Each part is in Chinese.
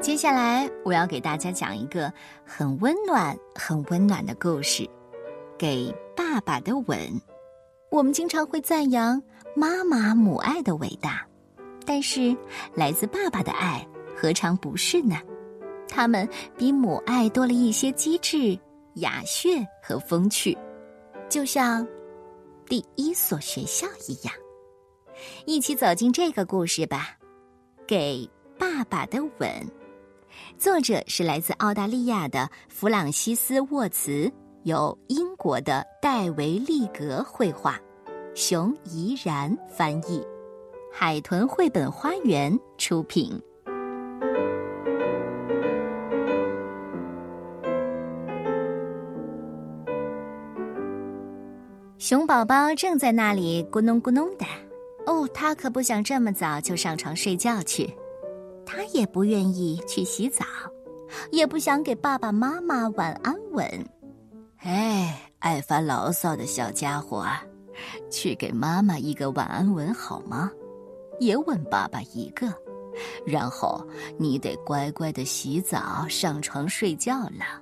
接下来，我要给大家讲一个很温暖、很温暖的故事，《给爸爸的吻》。我们经常会赞扬妈妈母爱的伟大，但是来自爸爸的爱何尝不是呢？他们比母爱多了一些机智、雅谑和风趣，就像第一所学校一样。一起走进这个故事吧，《给爸爸的吻》。作者是来自澳大利亚的弗朗西斯·沃茨，由英国的戴维·利格绘画，熊怡然翻译，海豚绘本花园出品。熊宝宝正在那里咕哝咕哝的，哦，他可不想这么早就上床睡觉去。他也不愿意去洗澡，也不想给爸爸妈妈晚安吻。哎，爱发牢骚的小家伙，去给妈妈一个晚安吻好吗？也吻爸爸一个，然后你得乖乖的洗澡、上床睡觉了。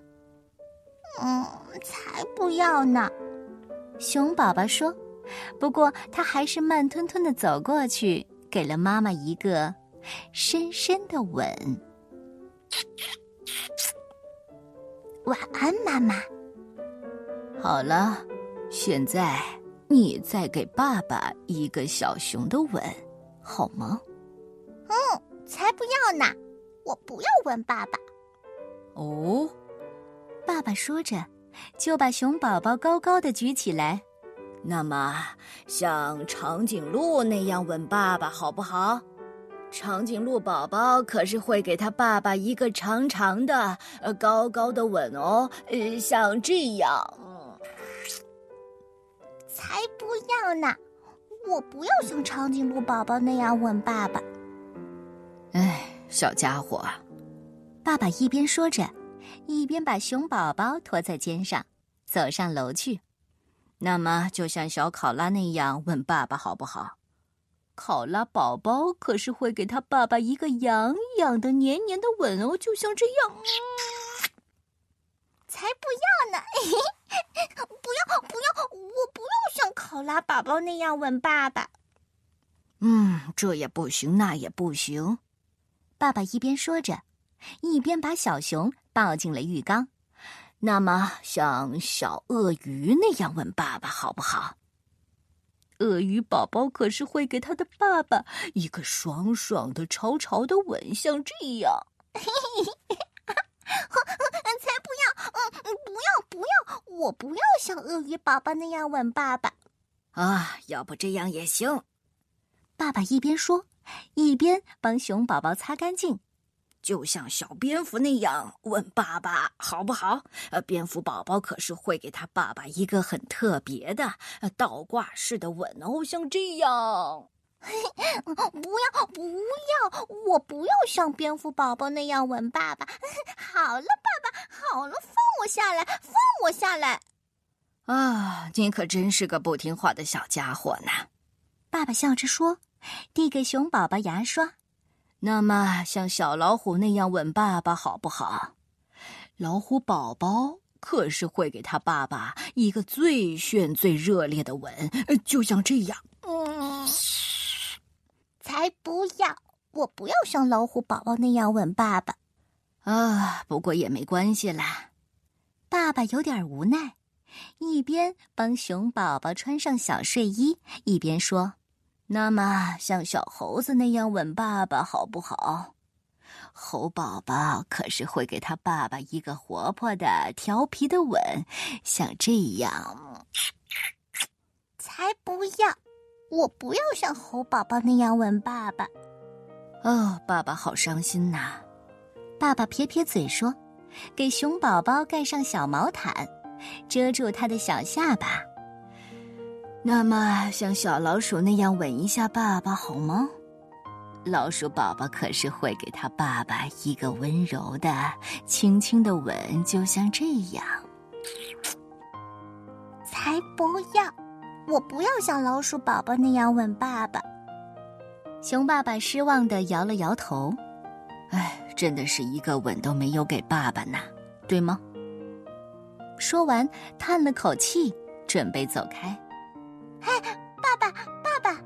嗯，才不要呢！熊宝宝说。不过他还是慢吞吞的走过去，给了妈妈一个。深深的吻，晚安，妈妈。好了，现在你再给爸爸一个小熊的吻，好吗？嗯，才不要呢！我不要吻爸爸。哦，爸爸说着，就把熊宝宝高高的举起来。那么，像长颈鹿那样吻爸爸，好不好？长颈鹿宝宝可是会给他爸爸一个长长的、呃高高的吻哦，呃，像这样。才不要呢！我不要像长颈鹿宝宝那样吻爸爸。哎，小家伙，爸爸一边说着，一边把熊宝宝驮在肩上，走上楼去。那么，就像小考拉那样吻爸爸，好不好？考拉宝宝可是会给他爸爸一个痒痒的、黏黏的吻哦，就像这样。才不要呢！不要不要，我不要像考拉宝宝那样吻爸爸。嗯，这也不行，那也不行。爸爸一边说着，一边把小熊抱进了浴缸。那么，像小鳄鱼那样吻爸爸，好不好？鳄鱼宝宝可是会给他的爸爸一个爽爽的、潮潮的吻，像这样。才不要！嗯，不要不要！我不要像鳄鱼宝宝那样吻爸爸。啊，要不这样也行。爸爸一边说，一边帮熊宝宝擦干净。就像小蝙蝠那样吻爸爸，好不好？呃，蝙蝠宝宝可是会给他爸爸一个很特别的倒挂式的吻哦，像这样。不要不要，我不要像蝙蝠宝宝那样吻爸爸。好了，爸爸，好了，放我下来，放我下来。啊，你可真是个不听话的小家伙呢！爸爸笑着说，递给熊宝宝牙刷。那么，像小老虎那样吻爸爸好不好？老虎宝宝可是会给他爸爸一个最炫、最热烈的吻，就像这样。嗯，才不要！我不要像老虎宝宝那样吻爸爸。啊，不过也没关系啦。爸爸有点无奈，一边帮熊宝宝穿上小睡衣，一边说。那么，像小猴子那样吻爸爸好不好？猴宝宝可是会给他爸爸一个活泼的、调皮的吻，像这样。才不要！我不要像猴宝宝那样吻爸爸。哦，爸爸好伤心呐！爸爸撇撇嘴说：“给熊宝宝盖上小毛毯，遮住他的小下巴。”那么，像小老鼠那样吻一下爸爸好吗？老鼠宝宝可是会给他爸爸一个温柔的、轻轻的吻，就像这样。才不要！我不要像老鼠宝宝那样吻爸爸。熊爸爸失望的摇了摇头。哎，真的是一个吻都没有给爸爸呢，对吗？说完，叹了口气，准备走开。嘿，爸爸，爸爸！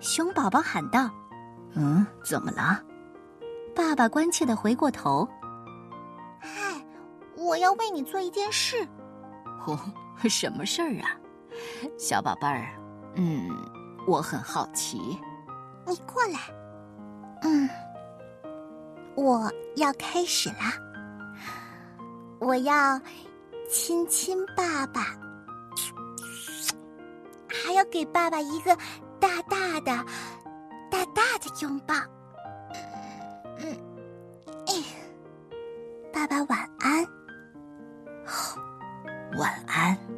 熊宝宝喊道：“嗯，怎么了？”爸爸关切的回过头。嗨，我要为你做一件事。哦，什么事儿啊，小宝贝儿？嗯，我很好奇。你过来。嗯，我要开始啦。我要亲亲爸爸，还要给爸爸一个大大的大大的拥抱。嗯爸爸晚安。晚安。